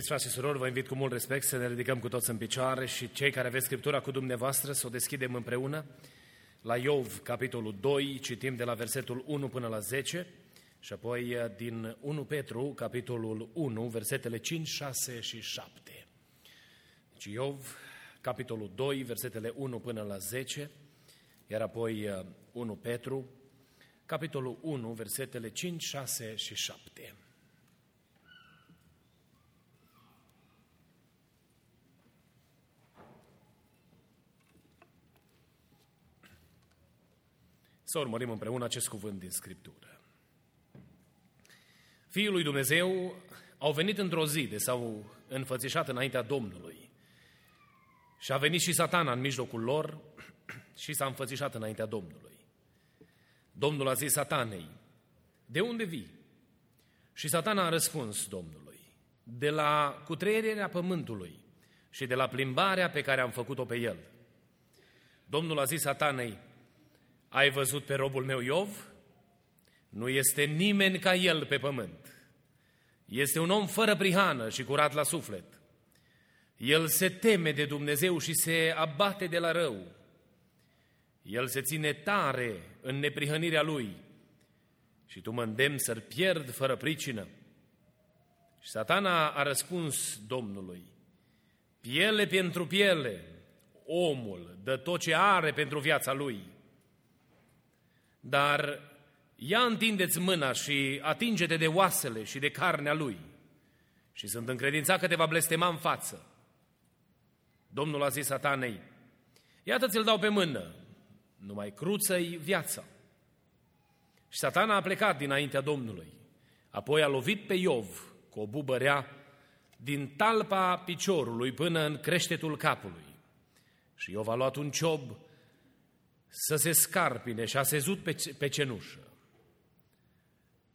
Iubiți frate și surori, vă invit cu mult respect să ne ridicăm cu toți în picioare și cei care aveți Scriptura cu dumneavoastră să o deschidem împreună. La Iov, capitolul 2, citim de la versetul 1 până la 10 și apoi eh, din 1 Petru, capitolul 1, versetele 5, 6 și 7. Deci Iov, capitolul 2, versetele 1 până la 10, iar apoi 1 eh, Petru, capitolul 1, versetele 5, 6 și 7. Să urmărim împreună acest cuvânt din Scriptură. Fiul lui Dumnezeu au venit într-o zi de s-au înfățișat înaintea Domnului. Și a venit și satana în mijlocul lor și s-a înfățișat înaintea Domnului. Domnul a zis satanei, de unde vii? Și satana a răspuns Domnului, de la cutreierea pământului și de la plimbarea pe care am făcut-o pe el. Domnul a zis satanei, ai văzut pe robul meu Iov? Nu este nimeni ca el pe pământ. Este un om fără prihană și curat la suflet. El se teme de Dumnezeu și se abate de la rău. El se ține tare în neprihănirea lui și tu mă îndemn să-l pierd fără pricină. Și satana a răspuns Domnului, piele pentru piele, omul dă tot ce are pentru viața lui. Dar ia întindeți mâna și atinge-te de oasele și de carnea lui și sunt încredințat că te va blestema în față. Domnul a zis satanei, iată ți-l dau pe mână, numai cruță-i viața. Și satana a plecat dinaintea Domnului, apoi a lovit pe Iov cu o bubărea din talpa piciorului până în creștetul capului. Și Iov a luat un ciob să se scarpine și a sezut pe, pe cenușă.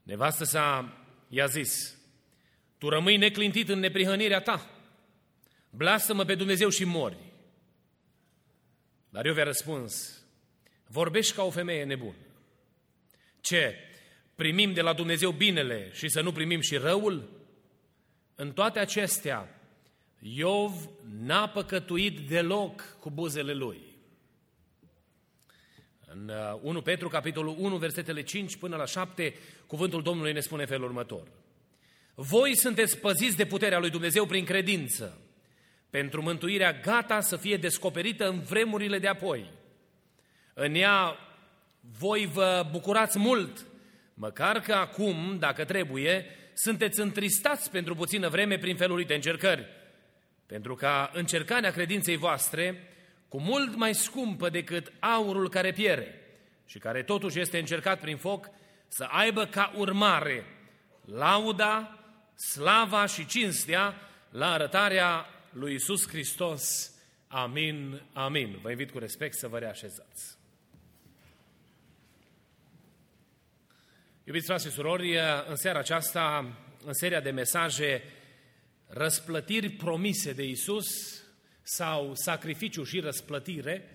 Nevastă sa i-a zis, tu rămâi neclintit în neprihănirea ta, blasă-mă pe Dumnezeu și mori. Dar eu vi-a răspuns, vorbești ca o femeie nebună. Ce, primim de la Dumnezeu binele și să nu primim și răul? În toate acestea, Iov n-a păcătuit deloc cu buzele lui. În 1 uh, Petru, capitolul 1, versetele 5 până la 7, cuvântul Domnului ne spune felul următor. Voi sunteți păziți de puterea lui Dumnezeu prin credință, pentru mântuirea gata să fie descoperită în vremurile de apoi. În ea voi vă bucurați mult, măcar că acum, dacă trebuie, sunteți întristați pentru puțină vreme prin felul de încercări, pentru ca încercarea credinței voastre cu mult mai scumpă decât aurul care piere și care totuși este încercat prin foc, să aibă ca urmare lauda, slava și cinstea la arătarea lui Isus Hristos. Amin, amin. Vă invit cu respect să vă reașezați. Iubiți frate și surori, în seara aceasta, în seria de mesaje Răsplătiri promise de Isus, sau sacrificiu și răsplătire,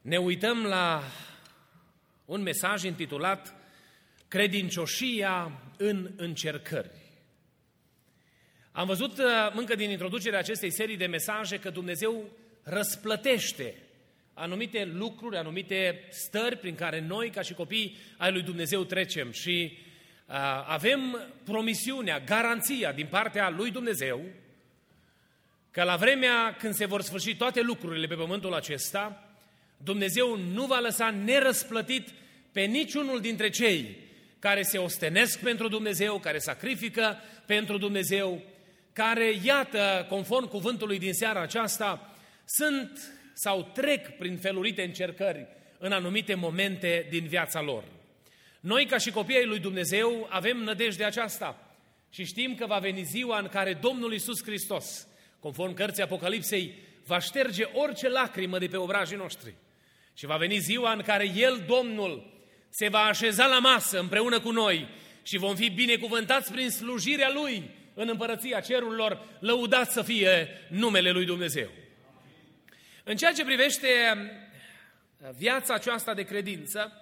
ne uităm la un mesaj intitulat Credincioșia în încercări. Am văzut uh, încă din introducerea acestei serii de mesaje că Dumnezeu răsplătește anumite lucruri, anumite stări prin care noi, ca și copii ai lui Dumnezeu, trecem și uh, avem promisiunea, garanția din partea lui Dumnezeu că la vremea când se vor sfârși toate lucrurile pe pământul acesta, Dumnezeu nu va lăsa nerăsplătit pe niciunul dintre cei care se ostenesc pentru Dumnezeu, care sacrifică pentru Dumnezeu, care, iată, conform cuvântului din seara aceasta, sunt sau trec prin felurite încercări în anumite momente din viața lor. Noi, ca și copiii lui Dumnezeu, avem nădejde aceasta și știm că va veni ziua în care Domnul Isus Hristos, conform cărții Apocalipsei, va șterge orice lacrimă de pe obrajii noștri. Și va veni ziua în care El, Domnul, se va așeza la masă împreună cu noi și vom fi binecuvântați prin slujirea Lui în împărăția cerurilor, lăudat să fie numele Lui Dumnezeu. În ceea ce privește viața aceasta de credință,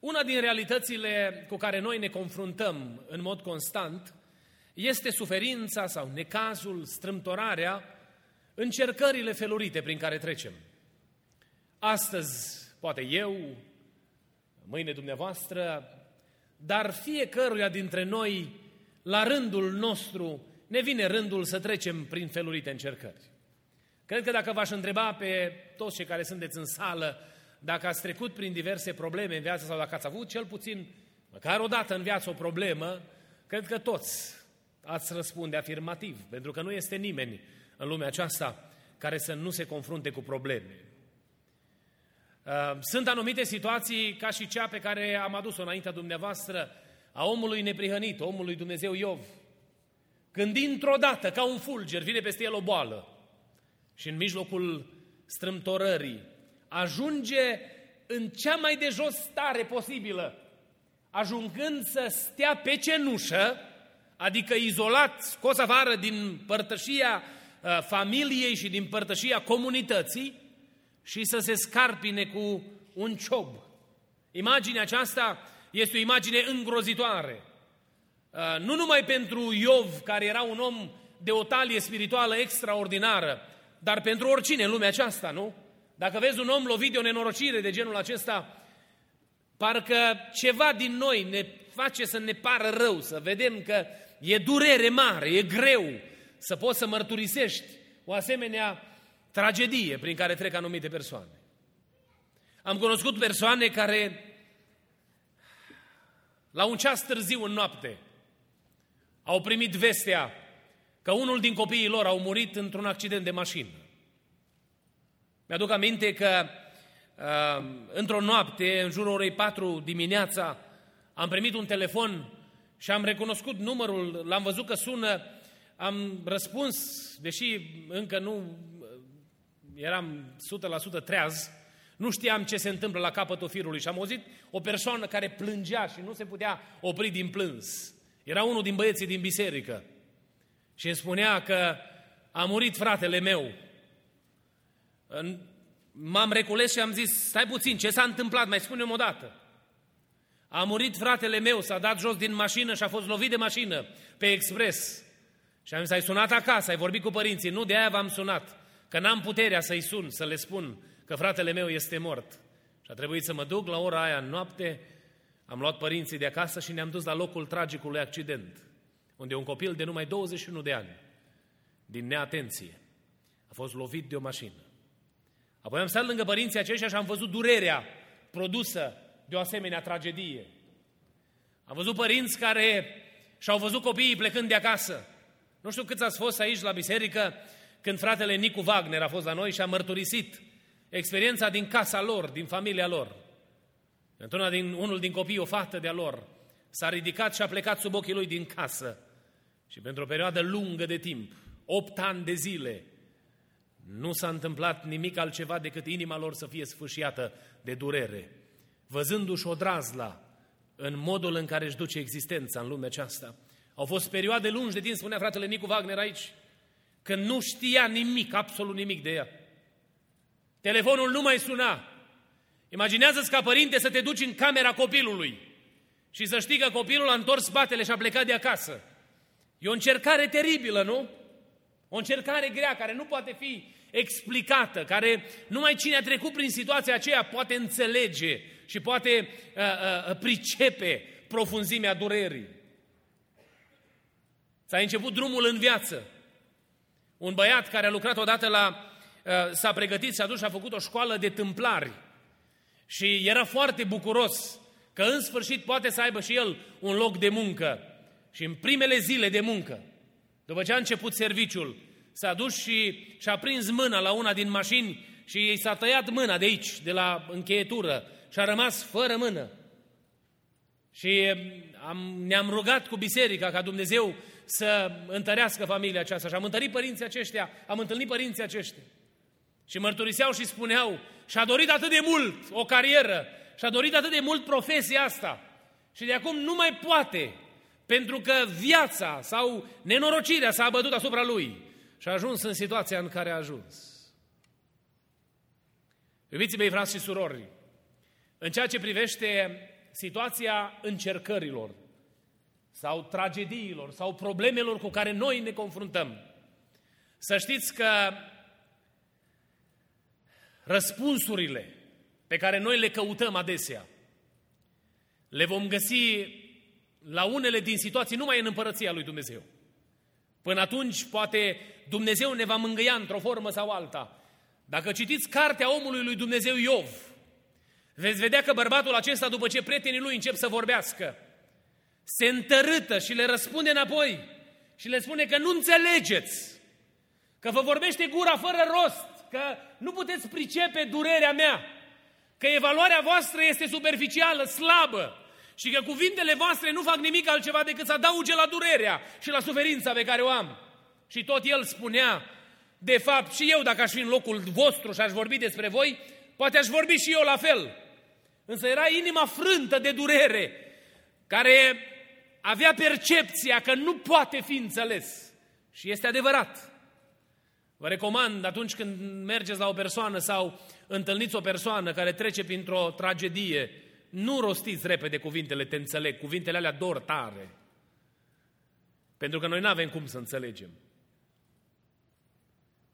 una din realitățile cu care noi ne confruntăm în mod constant este suferința sau necazul, strâmtorarea, încercările felurite prin care trecem. Astăzi, poate eu, mâine dumneavoastră, dar fiecăruia dintre noi, la rândul nostru, ne vine rândul să trecem prin felurite încercări. Cred că dacă v-aș întreba pe toți cei care sunteți în sală, dacă ați trecut prin diverse probleme în viață sau dacă ați avut cel puțin, măcar o dată în viață o problemă, cred că toți ați răspunde afirmativ, pentru că nu este nimeni în lumea aceasta care să nu se confrunte cu probleme. Uh, sunt anumite situații ca și cea pe care am adus-o înaintea dumneavoastră a omului neprihănit, omului Dumnezeu Iov, când dintr-o dată, ca un fulger, vine peste el o boală și în mijlocul strâmtorării ajunge în cea mai de jos stare posibilă, ajungând să stea pe cenușă, adică izolat, scos afară din părtășia uh, familiei și din părtășia comunității și să se scarpine cu un ciob. Imaginea aceasta este o imagine îngrozitoare. Uh, nu numai pentru Iov, care era un om de o talie spirituală extraordinară, dar pentru oricine în lumea aceasta, nu? Dacă vezi un om lovit de o nenorocire de genul acesta, parcă ceva din noi ne face să ne pară rău, să vedem că e durere mare, e greu să poți să mărturisești o asemenea tragedie prin care trec anumite persoane. Am cunoscut persoane care la un ceas târziu în noapte au primit vestea că unul din copiii lor au murit într-un accident de mașină. Mi-aduc aminte că uh, într-o noapte, în jurul orei 4 dimineața, am primit un telefon și am recunoscut numărul, l-am văzut că sună, am răspuns, deși încă nu uh, eram 100% treaz, nu știam ce se întâmplă la capătul firului și am auzit o persoană care plângea și nu se putea opri din plâns. Era unul din băieții din biserică și îmi spunea că a murit fratele meu. M-am recules și am zis, stai puțin, ce s-a întâmplat? Mai spune-mi o dată. A murit fratele meu, s-a dat jos din mașină și a fost lovit de mașină pe expres. Și am zis, ai sunat acasă, ai vorbit cu părinții. Nu, de aia v-am sunat, că n-am puterea să-i sun, să le spun că fratele meu este mort. Și a trebuit să mă duc la ora aia în noapte, am luat părinții de acasă și ne-am dus la locul tragicului accident, unde un copil de numai 21 de ani, din neatenție, a fost lovit de o mașină. Apoi am stat lângă părinții aceștia și am văzut durerea produsă de o asemenea tragedie. Am văzut părinți care și-au văzut copiii plecând de acasă. Nu știu câți ați fost aici la biserică când fratele Nicu Wagner a fost la noi și a mărturisit experiența din casa lor, din familia lor. Într-una din, unul din copii, o fată de-a lor, s-a ridicat și a plecat sub ochii lui din casă. Și pentru o perioadă lungă de timp, opt ani de zile, nu s-a întâmplat nimic altceva decât inima lor să fie sfâșiată de durere, văzându-și o drazla în modul în care își duce existența în lumea aceasta. Au fost perioade lungi de timp, spunea fratele Nicu Wagner aici, când nu știa nimic, absolut nimic de ea. Telefonul nu mai suna. Imaginează-ți ca părinte să te duci în camera copilului și să știi că copilul a întors spatele și a plecat de acasă. E o încercare teribilă, nu? O încercare grea care nu poate fi explicată, care numai cine a trecut prin situația aceea poate înțelege și poate uh, uh, pricepe profunzimea durerii. S-a început drumul în viață. Un băiat care a lucrat odată la... Uh, s-a pregătit, s-a dus și a făcut o școală de tâmplari. Și era foarte bucuros că în sfârșit poate să aibă și el un loc de muncă. Și în primele zile de muncă, după ce a început serviciul, s-a dus și și-a prins mâna la una din mașini și i s-a tăiat mâna de aici, de la încheietură și a rămas fără mână. Și am, ne-am rugat cu biserica ca Dumnezeu să întărească familia aceasta și am întărit părinții aceștia, am întâlnit părinții aceștia. Și mărturiseau și spuneau, și-a dorit atât de mult o carieră, și-a dorit atât de mult profesia asta. Și de acum nu mai poate, pentru că viața sau nenorocirea s-a abătut asupra lui și a ajuns în situația în care a ajuns. Iubiții mei, frați și surori, în ceea ce privește situația încercărilor sau tragediilor sau problemelor cu care noi ne confruntăm, să știți că răspunsurile pe care noi le căutăm adesea, le vom găsi la unele din situații numai în împărăția lui Dumnezeu. Până atunci, poate Dumnezeu ne va mângâia într-o formă sau alta. Dacă citiți cartea omului lui Dumnezeu Iov, veți vedea că bărbatul acesta, după ce prietenii lui încep să vorbească, se întărâtă și le răspunde înapoi și le spune că nu înțelegeți, că vă vorbește gura fără rost, că nu puteți pricepe durerea mea, că evaluarea voastră este superficială, slabă și că cuvintele voastre nu fac nimic altceva decât să adauge la durerea și la suferința pe care o am. Și tot el spunea, de fapt, și eu dacă aș fi în locul vostru și aș vorbi despre voi, poate aș vorbi și eu la fel. Însă era inima frântă de durere, care avea percepția că nu poate fi înțeles. Și este adevărat. Vă recomand atunci când mergeți la o persoană sau întâlniți o persoană care trece printr-o tragedie, nu rostiți repede cuvintele, te înțeleg, cuvintele alea dor tare. Pentru că noi nu avem cum să înțelegem.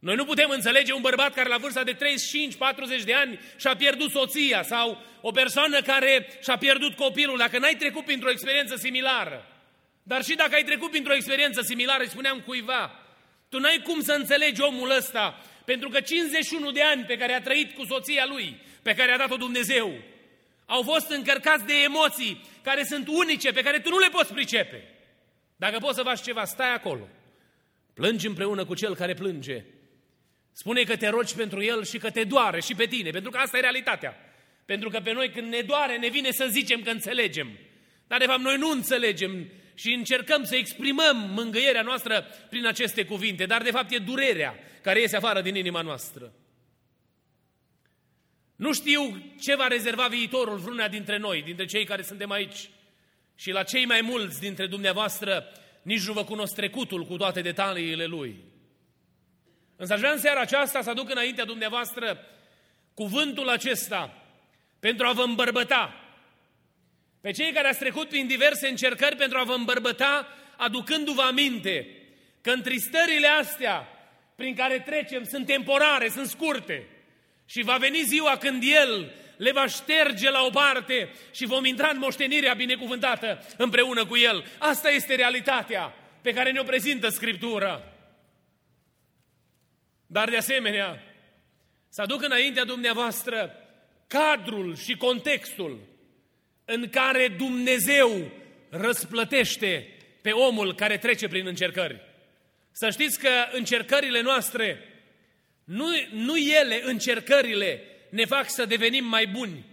Noi nu putem înțelege un bărbat care la vârsta de 35-40 de ani și-a pierdut soția sau o persoană care și-a pierdut copilul dacă n-ai trecut printr-o experiență similară. Dar și dacă ai trecut printr-o experiență similară, îi spuneam cuiva, tu n-ai cum să înțelegi omul ăsta, pentru că 51 de ani pe care a trăit cu soția lui, pe care a dat-o Dumnezeu, au fost încărcați de emoții care sunt unice, pe care tu nu le poți pricepe. Dacă poți să faci ceva, stai acolo. Plângi împreună cu cel care plânge. Spune că te rogi pentru el și că te doare și pe tine, pentru că asta e realitatea. Pentru că pe noi când ne doare, ne vine să zicem că înțelegem. Dar de fapt noi nu înțelegem și încercăm să exprimăm mângâierea noastră prin aceste cuvinte, dar de fapt e durerea care iese afară din inima noastră. Nu știu ce va rezerva viitorul vreunea dintre noi, dintre cei care suntem aici. Și la cei mai mulți dintre dumneavoastră nici nu vă cunosc trecutul cu toate detaliile lui. Însă aș vrea în seara aceasta să aduc înaintea dumneavoastră cuvântul acesta pentru a vă îmbărbăta. Pe cei care ați trecut prin diverse încercări pentru a vă îmbărbăta, aducându-vă aminte că întristările astea prin care trecem sunt temporare, sunt scurte. Și va veni ziua când El le va șterge la o parte și vom intra în moștenirea binecuvântată împreună cu El. Asta este realitatea pe care ne-o prezintă Scriptura. Dar de asemenea, să aduc înaintea dumneavoastră cadrul și contextul în care Dumnezeu răsplătește pe omul care trece prin încercări. Să știți că încercările noastre, nu, nu ele, încercările, ne fac să devenim mai buni,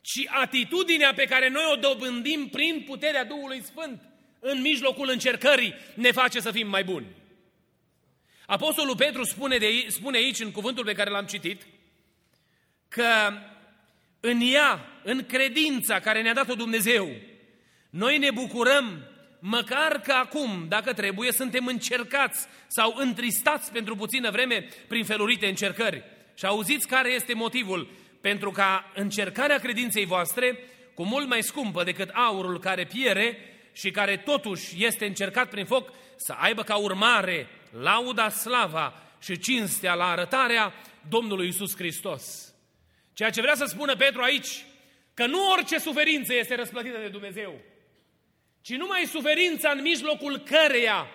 ci atitudinea pe care noi o dobândim prin puterea Duhului Sfânt în mijlocul încercării ne face să fim mai buni. Apostolul Petru spune, de, spune aici, în cuvântul pe care l-am citit, că în ea, în credința care ne-a dat-o Dumnezeu, noi ne bucurăm măcar că acum, dacă trebuie, suntem încercați sau întristați pentru puțină vreme prin felurite încercări. Și auziți care este motivul? Pentru ca încercarea credinței voastre, cu mult mai scumpă decât aurul care piere și care totuși este încercat prin foc, să aibă ca urmare lauda, slava și cinstea la arătarea Domnului Isus Hristos. Ceea ce vrea să spună Petru aici, că nu orice suferință este răsplătită de Dumnezeu, ci numai suferința în mijlocul căreia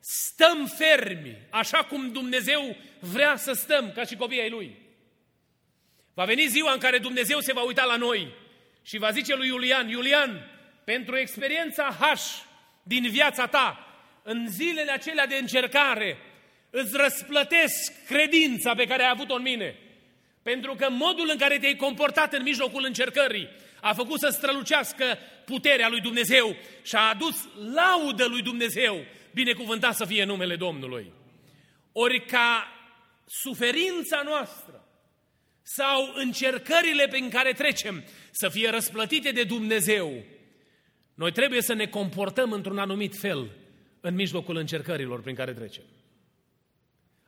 stăm fermi, așa cum Dumnezeu vrea să stăm ca și copiii ai Lui. Va veni ziua în care Dumnezeu se va uita la noi și va zice lui Iulian, Iulian, pentru experiența H din viața ta, în zilele acelea de încercare, îți răsplătesc credința pe care ai avut-o în mine. Pentru că modul în care te-ai comportat în mijlocul încercării a făcut să strălucească puterea lui Dumnezeu și a adus laudă lui Dumnezeu, binecuvântat să fie numele Domnului. Ori ca suferința noastră sau încercările prin care trecem să fie răsplătite de Dumnezeu, noi trebuie să ne comportăm într-un anumit fel în mijlocul încercărilor prin care trecem.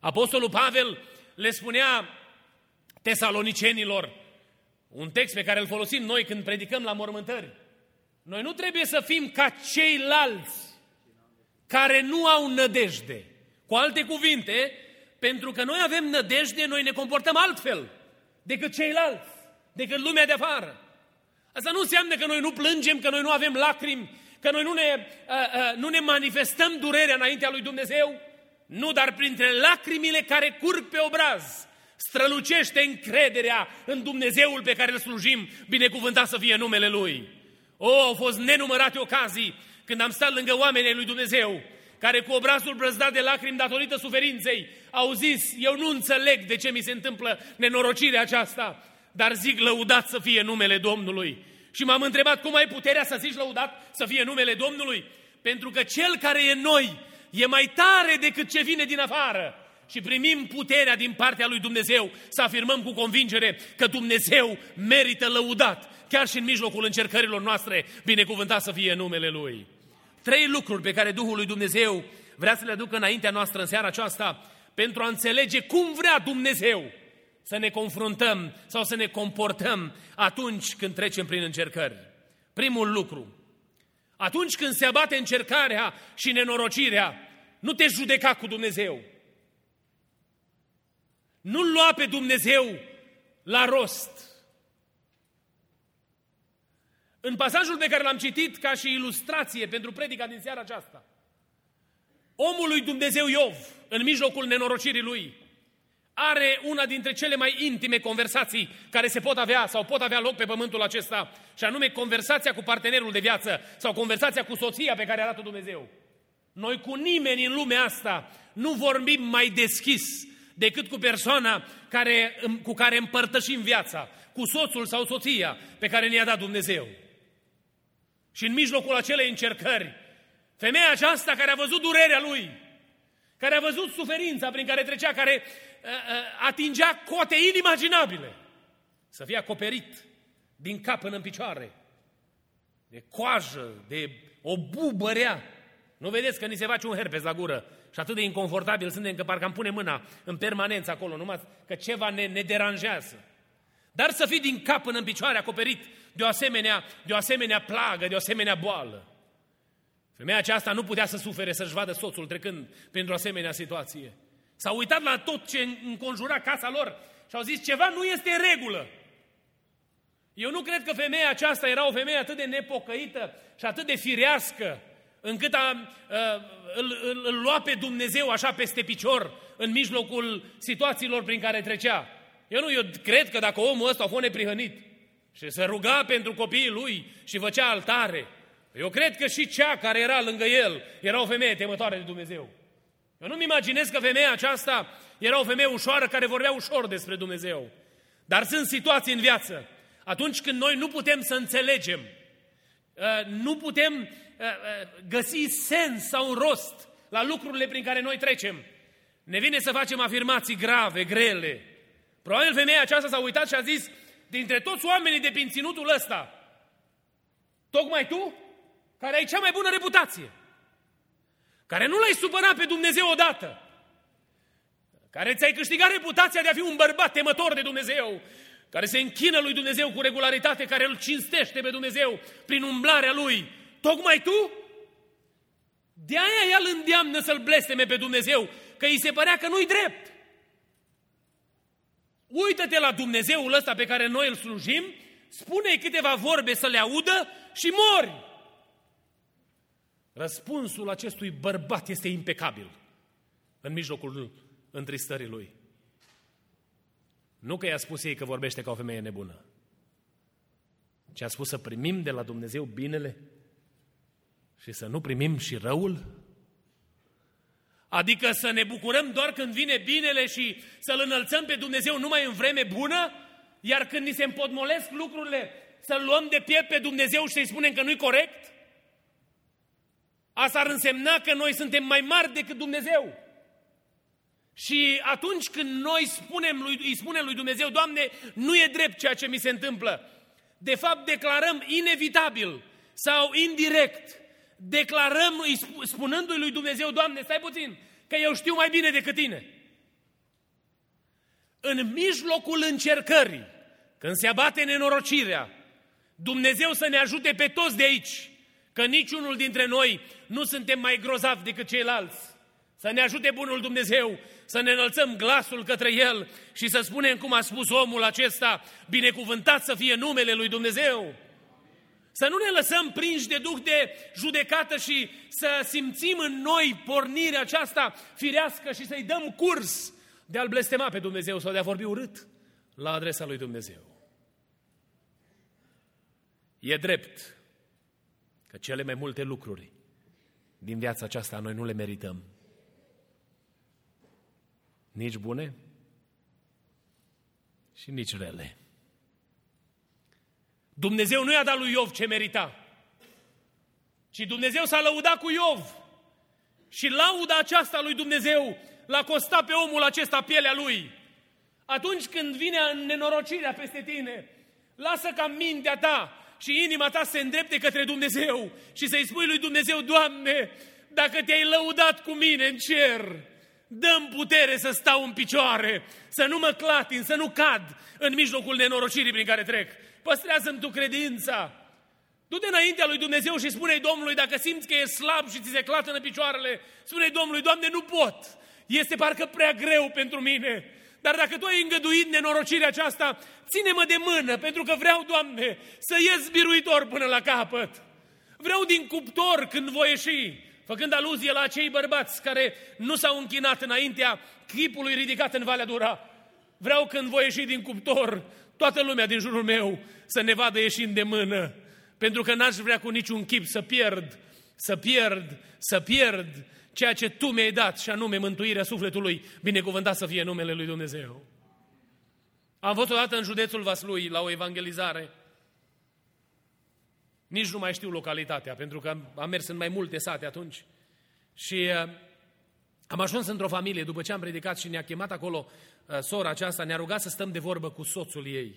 Apostolul Pavel le spunea tesalonicenilor, un text pe care îl folosim noi când predicăm la mormântări. Noi nu trebuie să fim ca ceilalți care nu au nădejde. Cu alte cuvinte, pentru că noi avem nădejde, noi ne comportăm altfel decât ceilalți, decât lumea de afară. Asta nu înseamnă că noi nu plângem, că noi nu avem lacrimi, că noi nu ne, uh, uh, nu ne manifestăm durerea înaintea lui Dumnezeu. Nu, dar printre lacrimile care curg pe obraz, strălucește încrederea în Dumnezeul pe care îl slujim, binecuvântat să fie numele Lui. O, au fost nenumărate ocazii când am stat lângă oamenii lui Dumnezeu, care cu obrazul brăzdat de lacrimi datorită suferinței au zis, eu nu înțeleg de ce mi se întâmplă nenorocirea aceasta, dar zic lăudat să fie numele Domnului. Și m-am întrebat cum ai puterea să zici lăudat să fie numele Domnului? Pentru că cel care e noi e mai tare decât ce vine din afară. Și primim puterea din partea lui Dumnezeu să afirmăm cu convingere că Dumnezeu merită lăudat, chiar și în mijlocul încercărilor noastre, binecuvântat să fie numele Lui. Trei lucruri pe care Duhul lui Dumnezeu vrea să le aducă înaintea noastră în seara aceasta pentru a înțelege cum vrea Dumnezeu să ne confruntăm sau să ne comportăm atunci când trecem prin încercări. Primul lucru, atunci când se abate încercarea și nenorocirea, nu te judeca cu Dumnezeu. Nu-L lua pe Dumnezeu la rost. În pasajul pe care l-am citit ca și ilustrație pentru predica din seara aceasta, omul lui Dumnezeu Iov, în mijlocul nenorocirii lui, are una dintre cele mai intime conversații care se pot avea sau pot avea loc pe pământul acesta, și anume conversația cu partenerul de viață sau conversația cu soția pe care arată Dumnezeu. Noi cu nimeni în lumea asta nu vorbim mai deschis decât cu persoana care, cu care împărtășim viața, cu soțul sau soția pe care ne-a dat Dumnezeu. Și în mijlocul acelei încercări, femeia aceasta care a văzut durerea lui, care a văzut suferința prin care trecea, care uh, uh, atingea cote inimaginabile, să fie acoperit din cap până în picioare, de coajă, de o bubărea. Nu vedeți că ni se face un herpes la gură și atât de inconfortabil suntem că parcă am pune mâna în permanență acolo, numai că ceva ne, ne deranjează. Dar să fii din cap până în picioare acoperit de o asemenea, de o asemenea plagă, de o asemenea boală. Femeia aceasta nu putea să sufere să-și vadă soțul trecând pentru o asemenea situație. S-au uitat la tot ce înconjura casa lor și au zis, ceva nu este în regulă. Eu nu cred că femeia aceasta era o femeie atât de nepocăită și atât de firească, încât a, a, îl, îl, îl lua pe Dumnezeu așa peste picior în mijlocul situațiilor prin care trecea. Eu nu, eu cred că dacă omul ăsta a fost neprihănit și se ruga pentru copiii lui și făcea altare, eu cred că și cea care era lângă el era o femeie temătoare de Dumnezeu. Eu nu-mi imaginez că femeia aceasta era o femeie ușoară care vorbea ușor despre Dumnezeu. Dar sunt situații în viață, atunci când noi nu putem să înțelegem, uh, nu putem uh, uh, găsi sens sau un rost la lucrurile prin care noi trecem, ne vine să facem afirmații grave, grele. Probabil femeia aceasta s-a uitat și a zis, dintre toți oamenii de prin ținutul ăsta, tocmai tu care ai cea mai bună reputație, care nu l-ai supărat pe Dumnezeu odată, care ți-ai câștigat reputația de a fi un bărbat temător de Dumnezeu, care se închină lui Dumnezeu cu regularitate, care îl cinstește pe Dumnezeu prin umblarea lui, tocmai tu? De aia el îndeamnă să-l blesteme pe Dumnezeu, că îi se părea că nu-i drept. Uită-te la Dumnezeul ăsta pe care noi îl slujim, spune-i câteva vorbe să le audă și mori. Răspunsul acestui bărbat este impecabil în mijlocul întristării lui. Nu că i-a spus ei că vorbește ca o femeie nebună, ci a spus să primim de la Dumnezeu binele și să nu primim și răul. Adică să ne bucurăm doar când vine binele și să-L înălțăm pe Dumnezeu numai în vreme bună, iar când ni se împotmolesc lucrurile, să-L luăm de piept pe Dumnezeu și să-i spunem că nu-i corect? Asta ar însemna că noi suntem mai mari decât Dumnezeu. Și atunci când noi spunem lui, îi spunem lui Dumnezeu, Doamne, nu e drept ceea ce mi se întâmplă, de fapt declarăm inevitabil sau indirect, declarăm spunându-i lui Dumnezeu, Doamne, stai puțin, că eu știu mai bine decât tine. În mijlocul încercării, când se abate nenorocirea, Dumnezeu să ne ajute pe toți de aici, că niciunul dintre noi nu suntem mai grozavi decât ceilalți. Să ne ajute Bunul Dumnezeu să ne înălțăm glasul către El și să spunem cum a spus omul acesta, binecuvântat să fie numele Lui Dumnezeu. Să nu ne lăsăm prinși de duh de judecată și să simțim în noi pornirea aceasta firească și să-i dăm curs de a-L blestema pe Dumnezeu sau de a vorbi urât la adresa lui Dumnezeu. E drept că cele mai multe lucruri din viața aceasta noi nu le merităm. Nici bune și nici rele. Dumnezeu nu i-a dat lui Iov ce merita, ci Dumnezeu s-a lăudat cu Iov. Și lauda aceasta lui Dumnezeu l-a costat pe omul acesta pielea lui. Atunci când vine nenorocirea peste tine, lasă ca mintea ta și inima ta se îndrepte către Dumnezeu și să-i spui lui Dumnezeu, Doamne, dacă te-ai lăudat cu mine în cer, dăm putere să stau în picioare, să nu mă clatin, să nu cad în mijlocul nenorocirii prin care trec. Păstrează-mi tu credința. Du-te înaintea lui Dumnezeu și spune Domnului, dacă simți că e slab și ți se clată picioarele, spune Domnului, Doamne, nu pot. Este parcă prea greu pentru mine. Dar dacă Tu ai îngăduit nenorocirea aceasta, ține-mă de mână, pentru că vreau, Doamne, să ies biruitor până la capăt. Vreau din cuptor când voi ieși, făcând aluzie la acei bărbați care nu s-au închinat înaintea chipului ridicat în Valea Dura. Vreau când voi ieși din cuptor, toată lumea din jurul meu să ne vadă ieșind de mână, pentru că n-aș vrea cu niciun chip să pierd, să pierd, să pierd ceea ce Tu mi-ai dat, și anume mântuirea sufletului, binecuvântat să fie numele Lui Dumnezeu. Am fost odată în județul Vaslui la o evangelizare. Nici nu mai știu localitatea, pentru că am mers în mai multe sate atunci. Și uh, am ajuns într-o familie, după ce am predicat și ne-a chemat acolo uh, sora aceasta, ne-a rugat să stăm de vorbă cu soțul ei.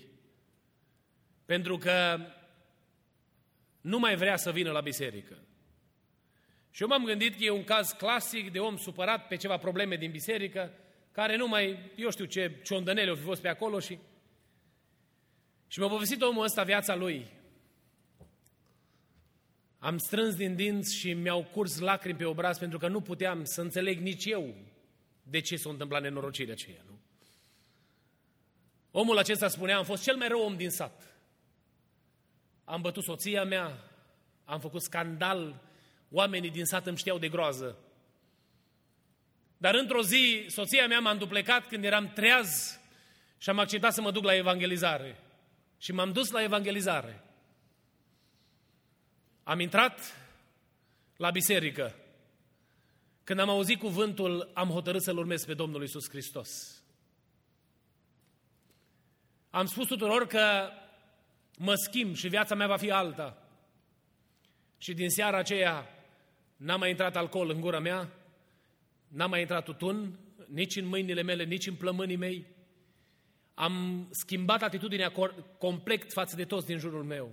Pentru că nu mai vrea să vină la biserică. Și eu m-am gândit că e un caz clasic de om supărat pe ceva probleme din biserică, care nu mai, eu știu ce ciondănele au fi fost pe acolo și... Și mi-a povestit omul ăsta viața lui. Am strâns din dinți și mi-au curs lacrimi pe obraz pentru că nu puteam să înțeleg nici eu de ce s-a întâmplat nenorocirea aceea, nu? Omul acesta spunea, am fost cel mai rău om din sat. Am bătut soția mea, am făcut scandal Oamenii din sat îmi știau de groază. Dar într-o zi, soția mea m-a înduplecat când eram treaz și am acceptat să mă duc la evangelizare. Și m-am dus la evangelizare. Am intrat la biserică. Când am auzit cuvântul, am hotărât să-L urmez pe Domnul Isus Hristos. Am spus tuturor că mă schimb și viața mea va fi alta. Și din seara aceea n-a mai intrat alcool în gura mea, n-a mai intrat tutun, nici în mâinile mele, nici în plămânii mei. Am schimbat atitudinea complet față de toți din jurul meu.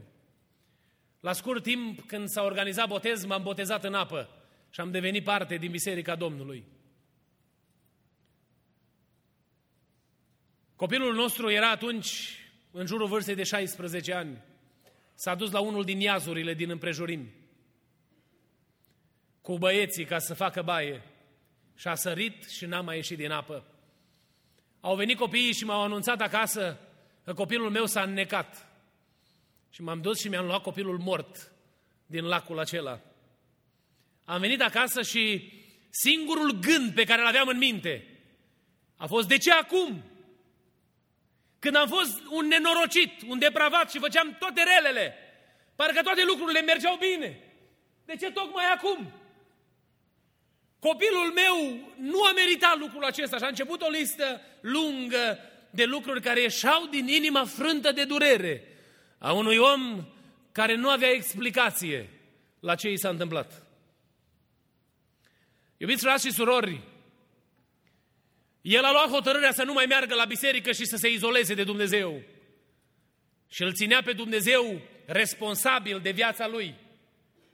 La scurt timp, când s-a organizat botez, m-am botezat în apă și am devenit parte din Biserica Domnului. Copilul nostru era atunci în jurul vârstei de 16 ani. S-a dus la unul din iazurile din împrejurimi cu băieții ca să facă baie și a sărit și n-a mai ieșit din apă. Au venit copiii și m-au anunțat acasă că copilul meu s-a înnecat. Și m-am dus și mi-am luat copilul mort din lacul acela. Am venit acasă și singurul gând pe care îl aveam în minte a fost de ce acum? Când am fost un nenorocit, un depravat și făceam toate relele, parcă toate lucrurile mergeau bine. De ce tocmai acum? Copilul meu nu a meritat lucrul acesta și a început o listă lungă de lucruri care ieșau din inima frântă de durere a unui om care nu avea explicație la ce i s-a întâmplat. Iubiți frați și surori, el a luat hotărârea să nu mai meargă la biserică și să se izoleze de Dumnezeu. Și îl ținea pe Dumnezeu responsabil de viața lui.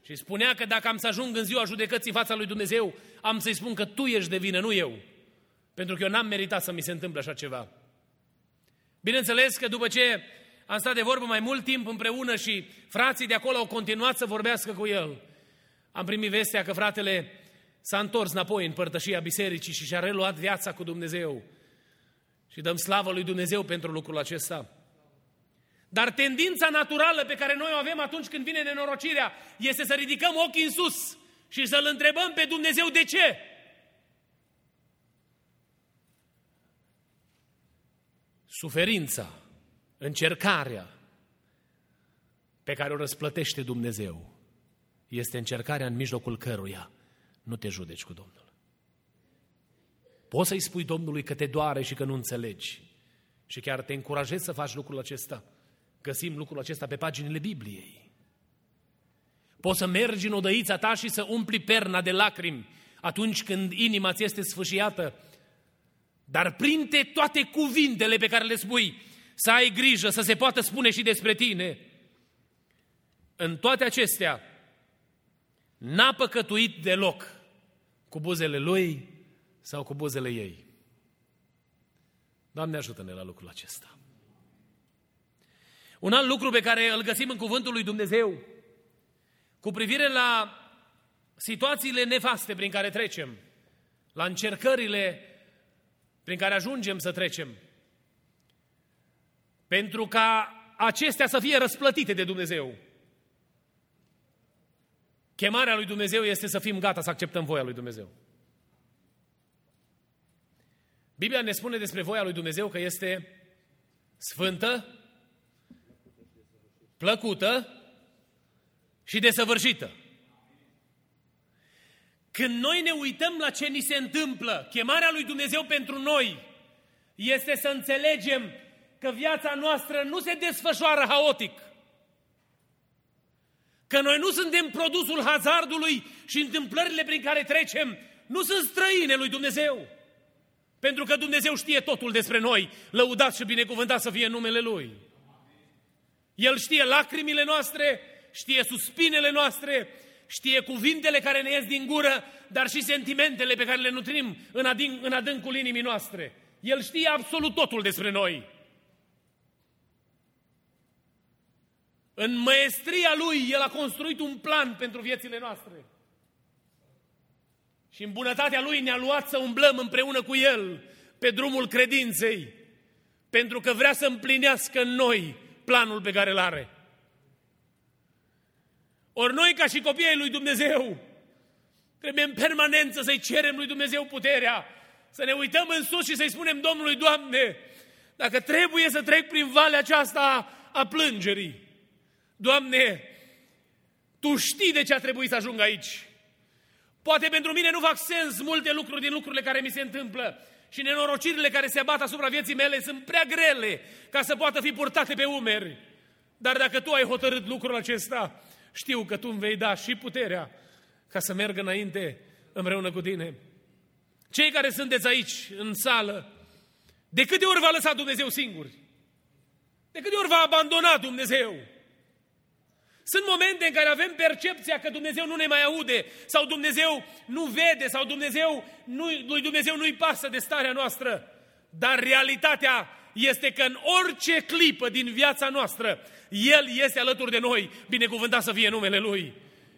Și spunea că dacă am să ajung în ziua judecății în fața lui Dumnezeu, am să-i spun că tu ești de vină, nu eu. Pentru că eu n-am meritat să mi se întâmple așa ceva. Bineînțeles că după ce am stat de vorbă mai mult timp împreună și frații de acolo au continuat să vorbească cu el, am primit vestea că fratele s-a întors înapoi în părtășia bisericii și și-a reluat viața cu Dumnezeu. Și dăm slavă lui Dumnezeu pentru lucrul acesta. Dar tendința naturală pe care noi o avem atunci când vine nenorocirea este să ridicăm ochii în sus și să-L întrebăm pe Dumnezeu de ce. Suferința, încercarea pe care o răsplătește Dumnezeu este încercarea în mijlocul căruia nu te judeci cu Domnul. Poți să-i spui Domnului că te doare și că nu înțelegi și chiar te încurajezi să faci lucrul acesta. Găsim lucrul acesta pe paginile Bibliei. Poți să mergi în odăița ta și să umpli perna de lacrimi atunci când inima ți este sfâșiată, dar printe toate cuvintele pe care le spui, să ai grijă să se poată spune și despre tine. În toate acestea, n-a păcătuit deloc cu buzele lui sau cu buzele ei. Doamne ajută-ne la lucrul acesta. Un alt lucru pe care îl găsim în cuvântul lui Dumnezeu cu privire la situațiile nefaste prin care trecem, la încercările prin care ajungem să trecem, pentru ca acestea să fie răsplătite de Dumnezeu. Chemarea lui Dumnezeu este să fim gata să acceptăm voia lui Dumnezeu. Biblia ne spune despre voia lui Dumnezeu că este sfântă, plăcută și desăvârșită. Când noi ne uităm la ce ni se întâmplă, chemarea lui Dumnezeu pentru noi este să înțelegem că viața noastră nu se desfășoară haotic. Că noi nu suntem produsul hazardului și întâmplările prin care trecem nu sunt străine lui Dumnezeu. Pentru că Dumnezeu știe totul despre noi, lăudat și binecuvântat să fie numele Lui. El știe lacrimile noastre, știe suspinele noastre, știe cuvintele care ne ies din gură, dar și sentimentele pe care le nutrim în, adânc, în adâncul inimii noastre. El știe absolut totul despre noi. În maestria lui, El a construit un plan pentru viețile noastre. Și în bunătatea lui ne-a luat să umblăm împreună cu El pe drumul credinței, pentru că vrea să împlinească în noi planul pe care îl are. Ori noi, ca și copiii lui Dumnezeu, trebuie în permanență să-i cerem lui Dumnezeu puterea, să ne uităm în sus și să-i spunem Domnului, Doamne, dacă trebuie să trec prin valea aceasta a plângerii, Doamne, Tu știi de ce a trebuit să ajung aici. Poate pentru mine nu fac sens multe lucruri din lucrurile care mi se întâmplă și nenorocirile care se abat asupra vieții mele sunt prea grele ca să poată fi purtate pe umeri. Dar dacă Tu ai hotărât lucrul acesta, știu că Tu îmi vei da și puterea ca să merg înainte împreună cu Tine. Cei care sunteți aici, în sală, de câte ori v-a lăsat Dumnezeu singuri? De câte ori v-a abandonat Dumnezeu? Sunt momente în care avem percepția că Dumnezeu nu ne mai aude, sau Dumnezeu nu vede, sau Dumnezeu nu, lui Dumnezeu nu-i pasă de starea noastră. Dar realitatea este că în orice clipă din viața noastră, El este alături de noi, binecuvântat să fie numele Lui.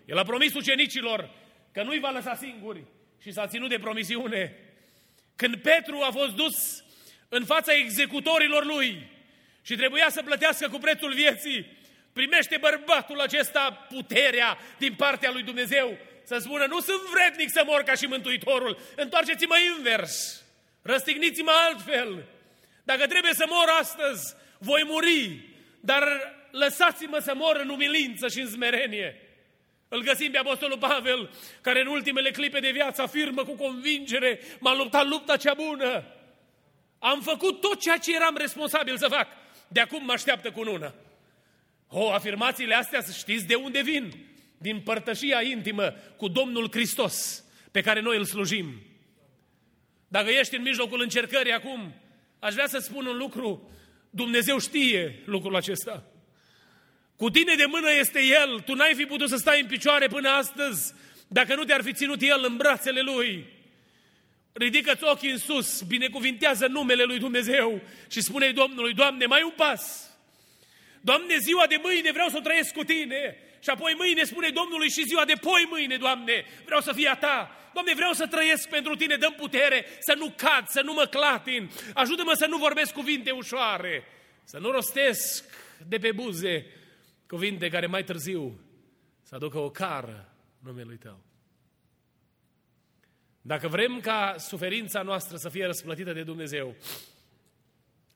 El a promis ucenicilor că nu-i va lăsa singuri și s-a ținut de promisiune. Când Petru a fost dus în fața executorilor lui și trebuia să plătească cu prețul vieții, primește bărbatul acesta puterea din partea lui Dumnezeu să spună, nu sunt vrednic să mor ca și Mântuitorul, întoarceți-mă invers, răstigniți-mă altfel. Dacă trebuie să mor astăzi, voi muri, dar lăsați-mă să mor în umilință și în smerenie. Îl găsim pe Apostolul Pavel, care în ultimele clipe de viață afirmă cu convingere, m-am luptat lupta cea bună. Am făcut tot ceea ce eram responsabil să fac. De acum mă așteaptă cu nună. O, afirmațiile astea, să știți de unde vin? Din părtășia intimă cu Domnul Hristos, pe care noi îl slujim. Dacă ești în mijlocul încercării acum, aș vrea să spun un lucru. Dumnezeu știe lucrul acesta. Cu tine de mână este El, tu n-ai fi putut să stai în picioare până astăzi, dacă nu te-ar fi ținut El în brațele Lui. Ridică-ți ochii în sus, binecuvintează numele Lui Dumnezeu și spune Domnului, Doamne, mai un pas. Doamne, ziua de mâine vreau să o trăiesc cu Tine. Și apoi mâine spune Domnului și ziua de poi mâine, Doamne, vreau să fie a Ta. Doamne, vreau să trăiesc pentru Tine, dăm putere, să nu cad, să nu mă clatin. Ajută-mă să nu vorbesc cuvinte ușoare, să nu rostesc de pe buze cuvinte care mai târziu să aducă o cară numelui Tău. Dacă vrem ca suferința noastră să fie răsplătită de Dumnezeu,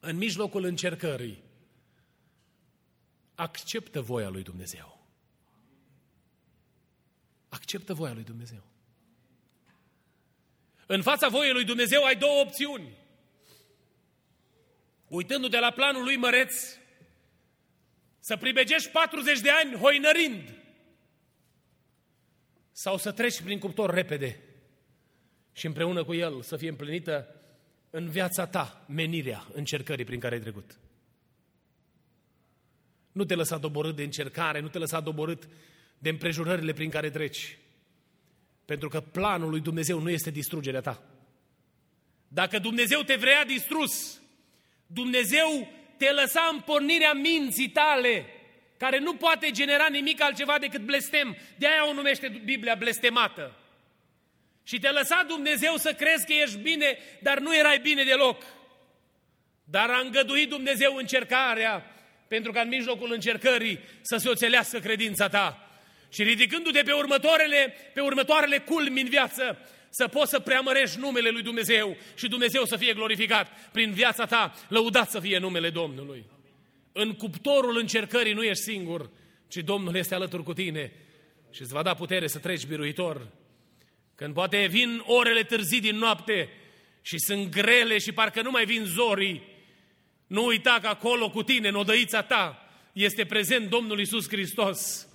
în mijlocul încercării, acceptă voia lui Dumnezeu. Acceptă voia lui Dumnezeu. În fața voiei lui Dumnezeu ai două opțiuni. Uitându-te la planul lui măreț, să pribegești 40 de ani hoinărind sau să treci prin cuptor repede și împreună cu el să fie împlinită în viața ta menirea încercării prin care ai trecut. Nu te lăsa doborât de încercare, nu te lăsa doborât de împrejurările prin care treci. Pentru că planul lui Dumnezeu nu este distrugerea ta. Dacă Dumnezeu te vrea distrus, Dumnezeu te lăsa în pornirea minții tale, care nu poate genera nimic altceva decât blestem. De aia o numește Biblia blestemată. Și te lăsa Dumnezeu să crezi că ești bine, dar nu erai bine deloc. Dar a îngăduit Dumnezeu încercarea, pentru ca în mijlocul încercării să se oțelească credința ta. Și ridicându-te pe următoarele, pe următoarele culmi în viață, să poți să preamărești numele lui Dumnezeu și Dumnezeu să fie glorificat prin viața ta, lăudat să fie numele Domnului. În cuptorul încercării nu ești singur, ci Domnul este alături cu tine și îți va da putere să treci biruitor. Când poate vin orele târzii din noapte și sunt grele și parcă nu mai vin zorii, nu uita că acolo cu tine, în odăița ta, este prezent Domnul Isus Hristos.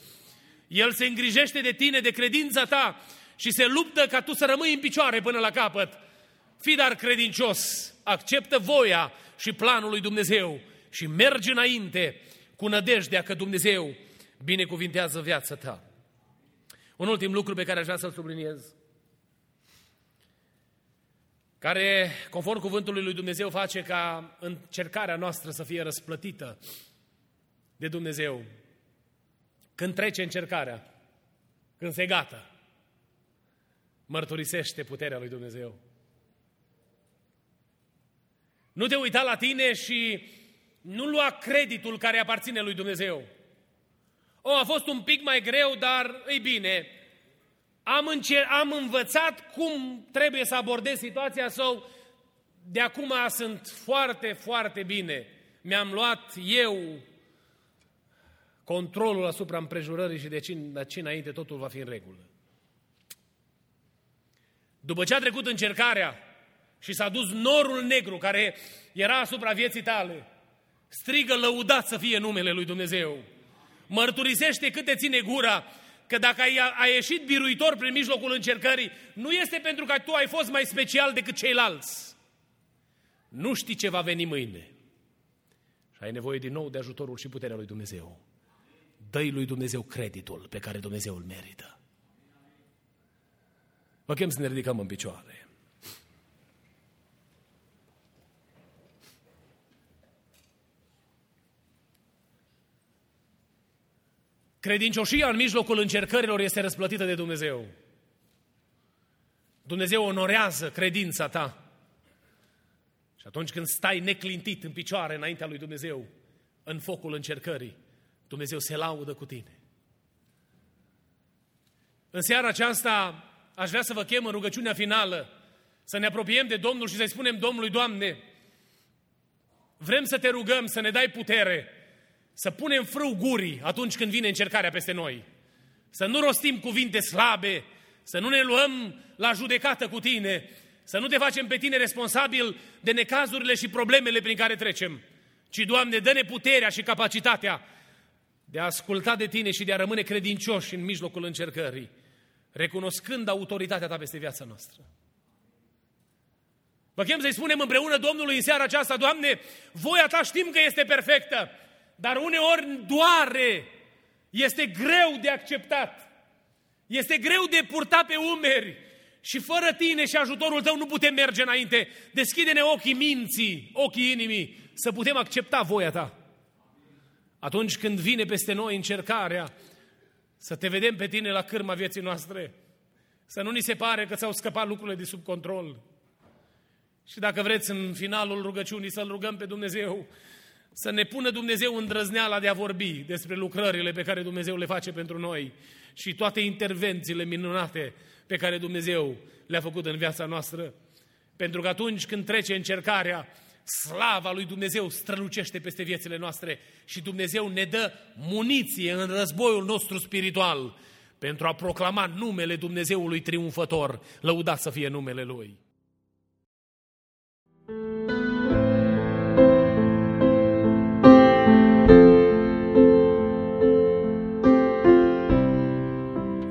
El se îngrijește de tine, de credința ta și se luptă ca tu să rămâi în picioare până la capăt. Fii dar credincios, acceptă voia și planul lui Dumnezeu și mergi înainte cu nădejdea că Dumnezeu binecuvintează viața ta. Un ultim lucru pe care aș vrea să-l subliniez, care, conform cuvântului lui Dumnezeu, face ca încercarea noastră să fie răsplătită de Dumnezeu. Când trece încercarea, când se gata, mărturisește puterea lui Dumnezeu. Nu te uita la tine și nu lua creditul care aparține lui Dumnezeu. O, a fost un pic mai greu, dar e bine. Am, încer- am învățat cum trebuie să abordez situația sau de acum sunt foarte, foarte bine. Mi-am luat eu controlul asupra împrejurării și de aici înainte totul va fi în regulă. După ce a trecut încercarea și s-a dus norul negru care era asupra vieții tale, strigă lăudat să fie numele lui Dumnezeu. Mărturisește cât te ține gura, că dacă ai, ai ieșit biruitor prin mijlocul încercării, nu este pentru că tu ai fost mai special decât ceilalți. Nu știi ce va veni mâine. Și ai nevoie din nou de ajutorul și puterea lui Dumnezeu. Dă-i lui Dumnezeu creditul pe care Dumnezeu îl merită. Vă chem să ne ridicăm în picioare. Credincioșia în mijlocul încercărilor este răsplătită de Dumnezeu. Dumnezeu onorează credința ta. Și atunci când stai neclintit în picioare înaintea lui Dumnezeu, în focul încercării, Dumnezeu se laudă cu tine. În seara aceasta aș vrea să vă chem în rugăciunea finală, să ne apropiem de Domnul și să-i spunem Domnului, Doamne, vrem să te rugăm să ne dai putere, să punem frâu gurii atunci când vine încercarea peste noi. să nu rostim cuvinte slabe, să nu ne luăm la judecată cu tine, să nu te facem pe tine responsabil de necazurile și problemele prin care trecem, ci, Doamne, dă-ne puterea și capacitatea de a asculta de tine și de a rămâne credincioși în mijlocul încercării, recunoscând autoritatea ta peste viața noastră. Vă chem să-i spunem împreună Domnului în seara aceasta, Doamne, voia Ta știm că este perfectă, dar uneori doare, este greu de acceptat, este greu de purtat pe umeri. Și fără Tine și ajutorul Tău nu putem merge înainte. Deschide-ne ochii minții, ochii inimii, să putem accepta voia Ta. Atunci când vine peste noi încercarea, să te vedem pe Tine la cârma vieții noastre, să nu ni se pare că ți-au scăpat lucrurile de sub control, și dacă vreți în finalul rugăciunii să-L rugăm pe Dumnezeu să ne pună Dumnezeu îndrăzneala de a vorbi despre lucrările pe care Dumnezeu le face pentru noi și toate intervențiile minunate pe care Dumnezeu le-a făcut în viața noastră. Pentru că atunci când trece încercarea, slava lui Dumnezeu strălucește peste viețile noastre și Dumnezeu ne dă muniție în războiul nostru spiritual pentru a proclama numele Dumnezeului triumfător. Lăudat să fie numele Lui.